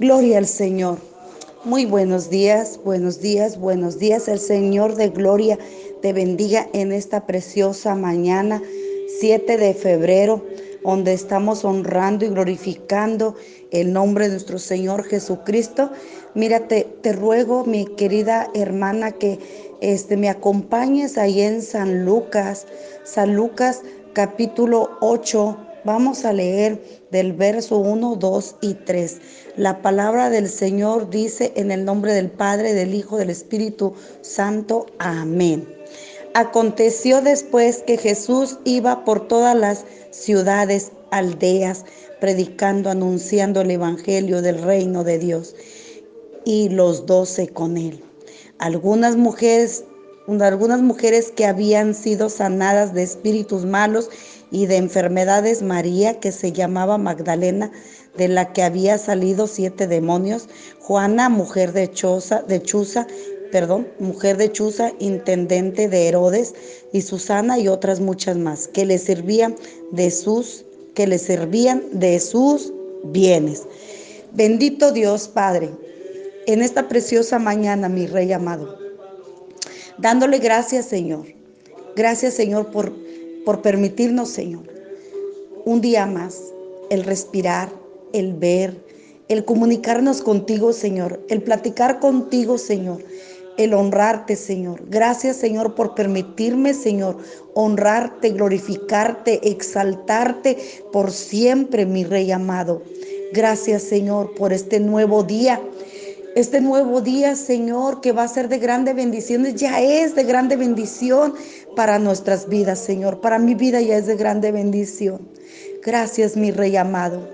Gloria al Señor. Muy buenos días, buenos días, buenos días. El Señor de gloria te bendiga en esta preciosa mañana, 7 de febrero, donde estamos honrando y glorificando el nombre de nuestro Señor Jesucristo. Mírate, te, ruego, mi querida hermana, que este, me acompañes ahí en San Lucas, San Lucas capítulo 8 Vamos a leer del verso 1, 2 y 3. La palabra del Señor dice en el nombre del Padre, del Hijo, del Espíritu Santo. Amén. Aconteció después que Jesús iba por todas las ciudades, aldeas, predicando, anunciando el Evangelio del reino de Dios y los doce con él. Algunas mujeres, algunas mujeres que habían sido sanadas de espíritus malos y de enfermedades María, que se llamaba Magdalena, de la que había salido siete demonios, Juana, mujer de Chosa, de Chuza, perdón, mujer de Chuza, intendente de Herodes, y Susana y otras muchas más, que le servían de sus, que le servían de sus bienes. Bendito Dios Padre, en esta preciosa mañana, mi Rey amado, dándole gracias, Señor. Gracias, Señor, por por permitirnos, Señor, un día más, el respirar, el ver, el comunicarnos contigo, Señor, el platicar contigo, Señor, el honrarte, Señor. Gracias, Señor, por permitirme, Señor, honrarte, glorificarte, exaltarte por siempre, mi Rey amado. Gracias, Señor, por este nuevo día este nuevo día, Señor, que va a ser de grande bendiciones, ya es de grande bendición para nuestras vidas, Señor. Para mi vida ya es de grande bendición. Gracias, mi Rey amado.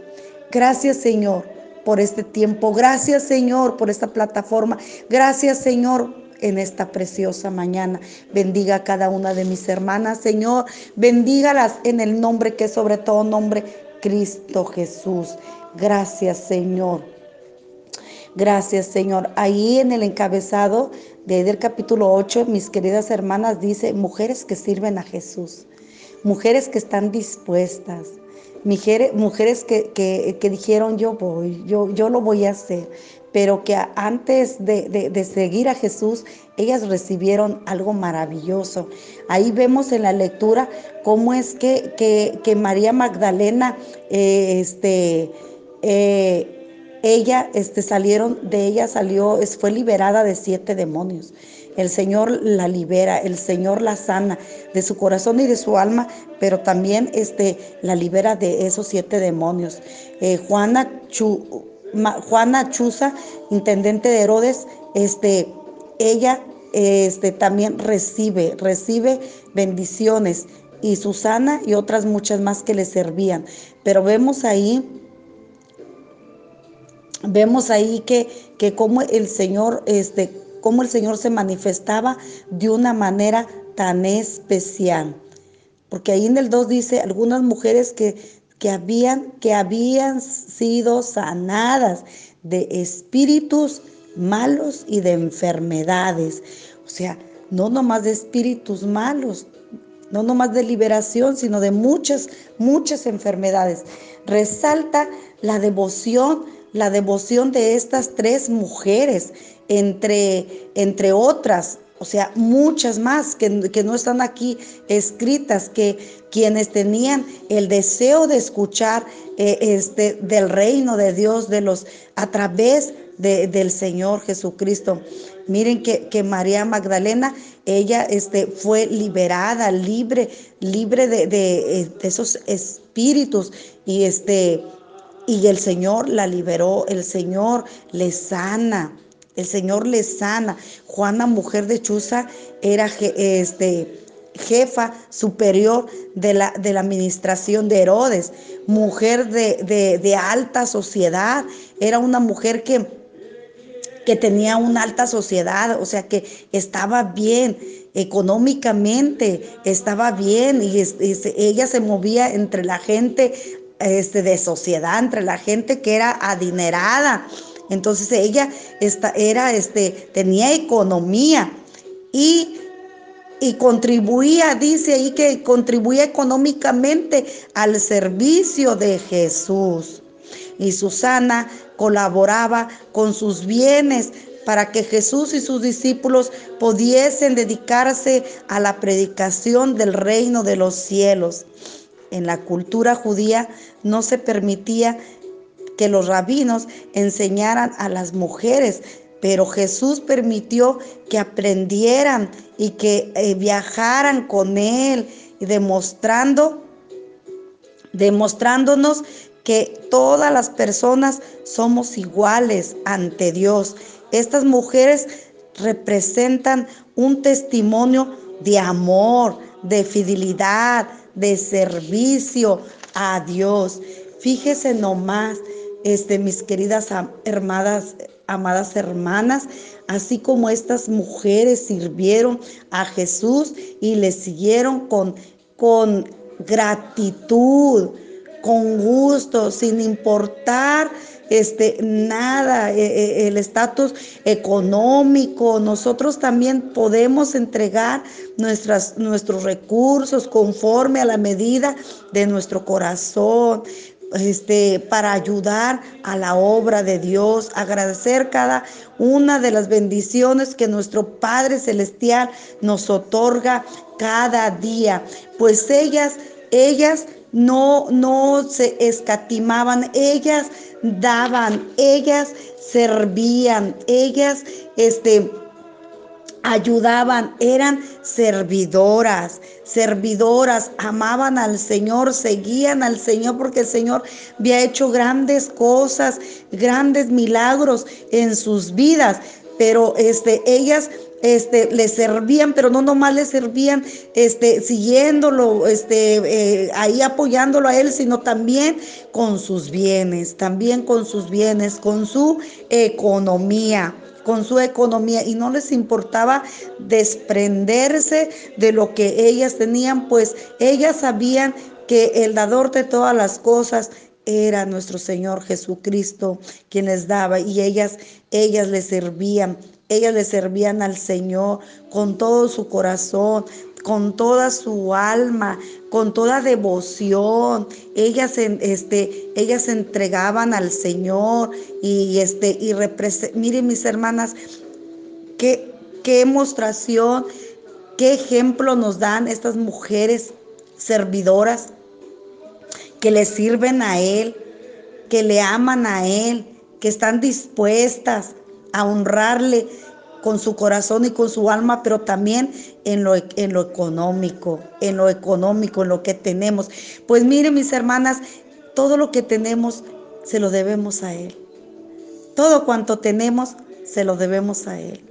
Gracias, Señor, por este tiempo. Gracias, Señor, por esta plataforma. Gracias, Señor, en esta preciosa mañana. Bendiga a cada una de mis hermanas, Señor. Bendígalas en el nombre que es sobre todo nombre, Cristo Jesús. Gracias, Señor. Gracias, Señor. Ahí en el encabezado de del capítulo 8, mis queridas hermanas, dice, mujeres que sirven a Jesús, mujeres que están dispuestas, mujeres, mujeres que, que, dijeron, yo voy, yo, yo lo voy a hacer, pero que antes de, de, seguir a Jesús, ellas recibieron algo maravilloso. Ahí vemos en la lectura cómo es que, que, María Magdalena, eh, este, eh, ella este, salieron, de ella salió, fue liberada de siete demonios. El Señor la libera, el Señor la sana de su corazón y de su alma, pero también este, la libera de esos siete demonios. Eh, Juana, Juana Chuza, intendente de Herodes, este, ella este, también recibe, recibe bendiciones y Susana y otras muchas más que le servían. Pero vemos ahí vemos ahí que, que como el Señor, este, cómo el Señor se manifestaba de una manera tan especial. Porque ahí en el 2 dice algunas mujeres que, que, habían, que habían sido sanadas de espíritus malos y de enfermedades. O sea, no nomás de espíritus malos, no nomás de liberación, sino de muchas, muchas enfermedades. Resalta la devoción la devoción de estas tres mujeres, entre, entre otras, o sea, muchas más que, que, no están aquí escritas, que quienes tenían el deseo de escuchar eh, este, del reino de Dios, de los, a través de, del Señor Jesucristo. Miren que, que María Magdalena, ella este, fue liberada, libre, libre de, de, de esos espíritus y este y el Señor la liberó, el Señor le sana, el Señor le sana. Juana, mujer de Chuza, era este, jefa superior de la, de la administración de Herodes, mujer de, de, alta sociedad, era una mujer que, que tenía una alta sociedad, o sea que estaba bien económicamente, estaba bien y, ella se movía entre la gente este, de sociedad entre la gente que era adinerada. Entonces ella era, este, tenía economía y, y contribuía, dice ahí que contribuía económicamente al servicio de Jesús. y Susana colaboraba con sus bienes para que Jesús y sus discípulos pudiesen dedicarse a la predicación del reino de los cielos. En la cultura judía no se permitía que los rabinos enseñaran a las mujeres, pero Jesús permitió que aprendieran y que eh, viajaran con Él y demostrando, demostrándonos que todas las personas somos iguales ante Dios. Estas mujeres representan un testimonio de amor, de fidelidad, de servicio a Dios. Fíjese nomás, este, mis queridas hermanas, amadas hermanas, así como estas mujeres sirvieron a Jesús y le siguieron con, con gratitud, con gusto, sin importar este, nada, e, e, el estatus económico. Nosotros también podemos entregar nuestras, nuestros recursos conforme a la medida de nuestro corazón este, para ayudar a la obra de Dios, agradecer cada una de las bendiciones que nuestro Padre Celestial nos otorga cada día, pues ellas, ellas no, no se escatimaban, ellas daban, ellas servían, ellas, este, ayudaban, eran servidoras, servidoras, amaban al Señor, seguían al Señor porque el Señor había hecho grandes cosas, grandes milagros en sus vidas, pero este ellas este, le servían, pero no nomás le servían este, siguiéndolo, este, eh, ahí apoyándolo a él, sino también con sus bienes, también con sus bienes, con su economía con su economía. Y no les importaba desprenderse de lo que ellas tenían, pues ellas sabían que el dador de todas las cosas era nuestro Señor Jesucristo quien les daba y ellas ellas le servían, ellas le servían al Señor con todo su corazón, con toda su alma, con toda devoción. Ellas, este, ellas se entregaban al Señor y, este, y miren mis hermanas, qué, qué demostración, qué ejemplo nos dan estas mujeres servidoras que le sirven a Él, que le aman a Él, que están dispuestas a honrarle con su corazón y con su alma, pero también en lo, en lo económico, en lo económico, en lo que tenemos. Pues miren mis hermanas, todo lo que tenemos se lo debemos a Él. Todo cuanto tenemos se lo debemos a Él.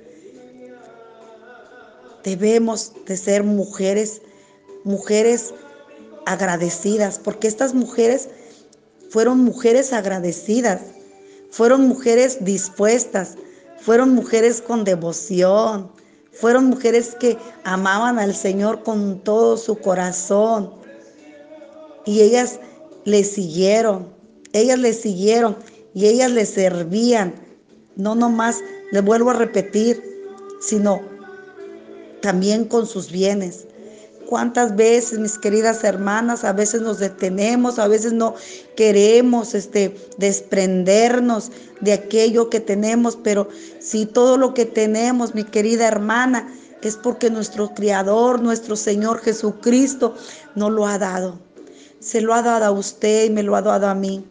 Debemos de ser mujeres, mujeres agradecidas, porque estas mujeres fueron mujeres agradecidas, fueron mujeres dispuestas, fueron mujeres con devoción, fueron mujeres que amaban al Señor con todo su corazón. Y ellas le siguieron, ellas le siguieron y ellas le servían. No nomás, le vuelvo a repetir, sino también con sus bienes. ¿Cuántas veces, mis queridas hermanas, a veces nos detenemos, a veces no queremos este, desprendernos de aquello que tenemos, pero si todo lo que tenemos, mi querida hermana, es porque nuestro Creador, nuestro Señor Jesucristo, nos lo ha dado. Se lo ha dado a usted y me lo ha dado a mí.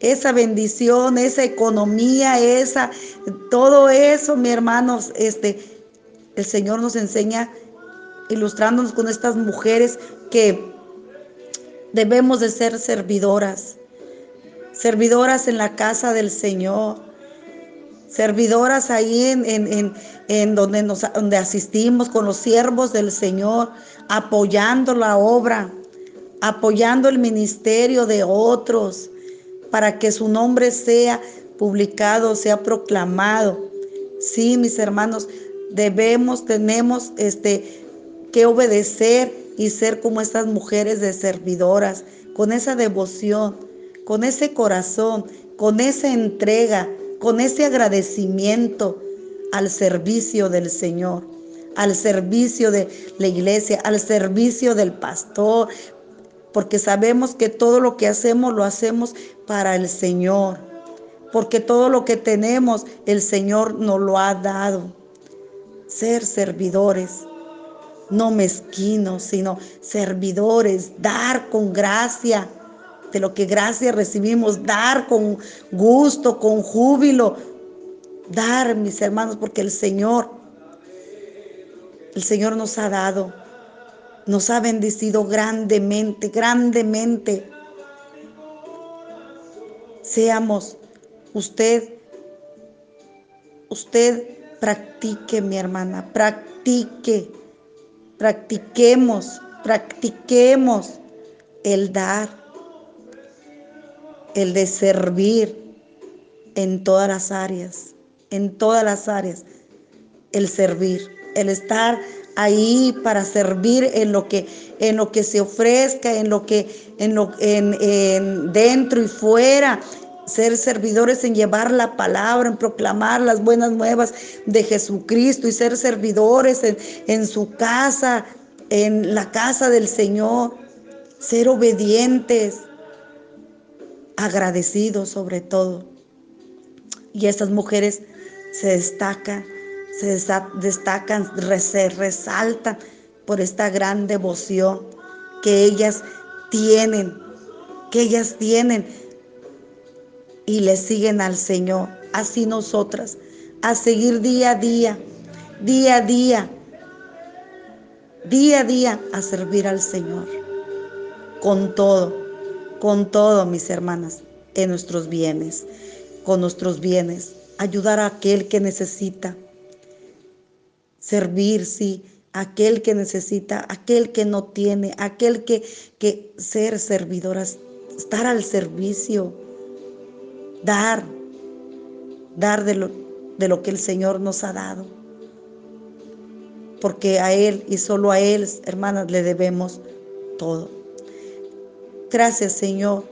Esa bendición, esa economía, esa, todo eso, mi hermanos, este, el Señor nos enseña ilustrándonos con estas mujeres que debemos de ser servidoras, servidoras en la casa del Señor, servidoras ahí en, en, donde, nos, donde asistimos con los siervos del Señor, apoyando la obra, apoyando el ministerio de otros, para que su nombre sea publicado, sea proclamado. Sí, mis hermanos, debemos, tenemos este que obedecer y ser como estas mujeres de servidoras, con esa devoción, con ese corazón, con esa entrega, con ese agradecimiento al servicio del Señor, al servicio de la iglesia, al servicio del pastor, porque sabemos que todo lo que hacemos lo hacemos para el Señor, porque todo lo que tenemos el Señor nos lo ha dado. Ser servidores, no mezquinos, sino servidores, dar con gracia de lo que gracia recibimos, dar con gusto, con júbilo, dar, mis hermanos, porque el Señor, el Señor nos ha dado nos ha bendecido grandemente, grandemente. Seamos usted, usted practique, mi hermana, practique, practiquemos, practiquemos el dar, el de servir en todas las áreas, en todas las áreas, el servir, el estar ahí para servir en lo que en lo que se ofrezca, en lo que en lo en, dentro y fuera, ser servidores en llevar la palabra, en proclamar las buenas nuevas de Jesucristo y ser servidores en, en su casa, en la casa del Señor, ser obedientes, agradecidos sobre todo. Y estas mujeres se destacan se destacan, se resaltan por esta gran devoción que ellas tienen, que ellas tienen y le siguen al Señor. Así nosotras, a seguir día a día, día a día, día a día a servir al Señor. Con todo, con todo, mis hermanas, en nuestros bienes, con nuestros bienes, ayudar a aquel que necesita servir, sí, aquel que necesita, aquel que no tiene, aquel que, que ser servidoras, estar al servicio, dar, dar de lo, de lo que el Señor nos ha dado. Porque a Él y solo a Él, hermanas, le debemos todo. Gracias, Señor,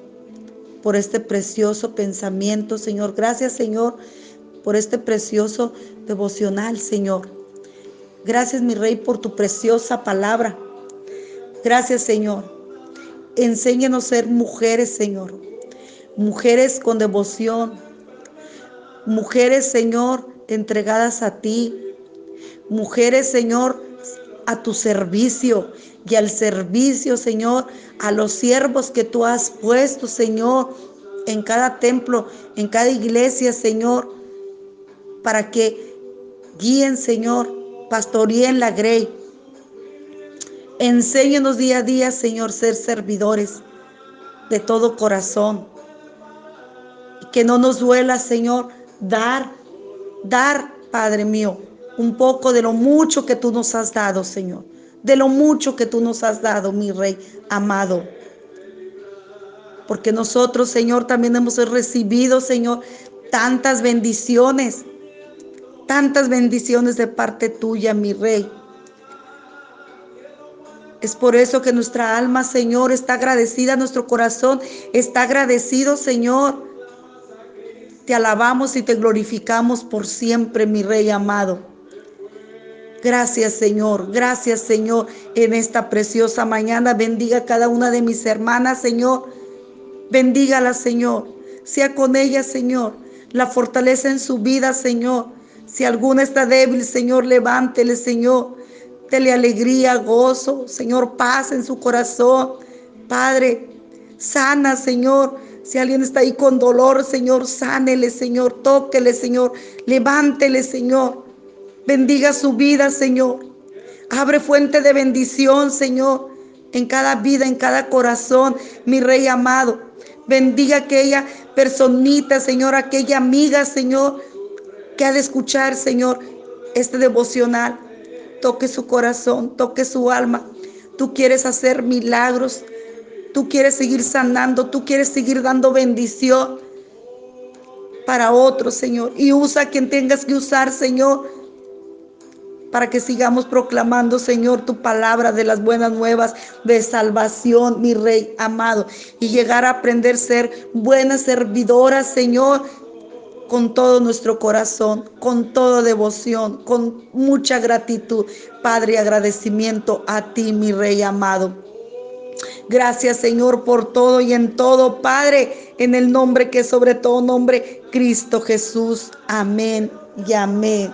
por este precioso pensamiento, Señor. Gracias, Señor, por este precioso devocional, Señor. Gracias, mi Rey, por tu preciosa palabra. Gracias, Señor. Enséñanos a ser mujeres, Señor. Mujeres con devoción. Mujeres, Señor, entregadas a ti. Mujeres, Señor, a tu servicio y al servicio, Señor, a los siervos que tú has puesto, Señor, en cada templo, en cada iglesia, Señor, para que guíen, Señor, en la Grey. Enséñanos día a día, Señor, ser servidores de todo corazón. Que no nos duela, Señor, dar, dar, Padre mío, un poco de lo mucho que tú nos has dado, Señor. De lo mucho que tú nos has dado, mi Rey amado. Porque nosotros, Señor, también hemos recibido, Señor, tantas bendiciones tantas bendiciones de parte tuya, mi Rey. Es por eso que nuestra alma, Señor, está agradecida, nuestro corazón está agradecido, Señor. Te alabamos y te glorificamos por siempre, mi Rey amado. Gracias, Señor. Gracias, Señor, en esta preciosa mañana. Bendiga a cada una de mis hermanas, Señor. Bendígala, Señor. Sea con ella, Señor. La fortaleza en su vida, Señor. Si alguna está débil, Señor, levántele, Señor. Dele alegría, gozo, Señor, paz en su corazón. Padre, sana, Señor. Si alguien está ahí con dolor, Señor, sánele, Señor. Tóquele, Señor. Levántele, Señor. Bendiga su vida, Señor. Abre fuente de bendición, Señor, en cada vida, en cada corazón, mi Rey amado. Bendiga aquella personita, Señor, aquella amiga, Señor, que ha de escuchar, Señor, este devocional. Toque su corazón, toque su alma. Tú quieres hacer milagros. Tú quieres seguir sanando. Tú quieres seguir dando bendición para otros, Señor. Y usa quien tengas que usar, Señor, para que sigamos proclamando, Señor, tu palabra de las buenas nuevas de salvación, mi Rey amado. Y llegar a aprender a ser buenas servidoras, Señor, con todo nuestro corazón, con toda devoción, con mucha gratitud, Padre, agradecimiento a ti, mi Rey amado. Gracias Señor por todo y en todo, Padre, en el nombre que sobre todo nombre, Cristo Jesús. Amén y amén.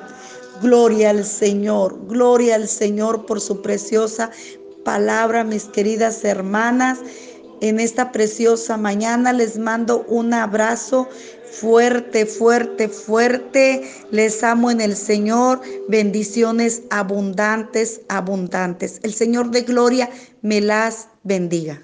Gloria al Señor, gloria al Señor por su preciosa palabra, mis queridas hermanas. En esta preciosa mañana les mando un abrazo fuerte, fuerte, fuerte. Les amo en el Señor. Bendiciones abundantes, abundantes. El Señor de gloria me las bendiga.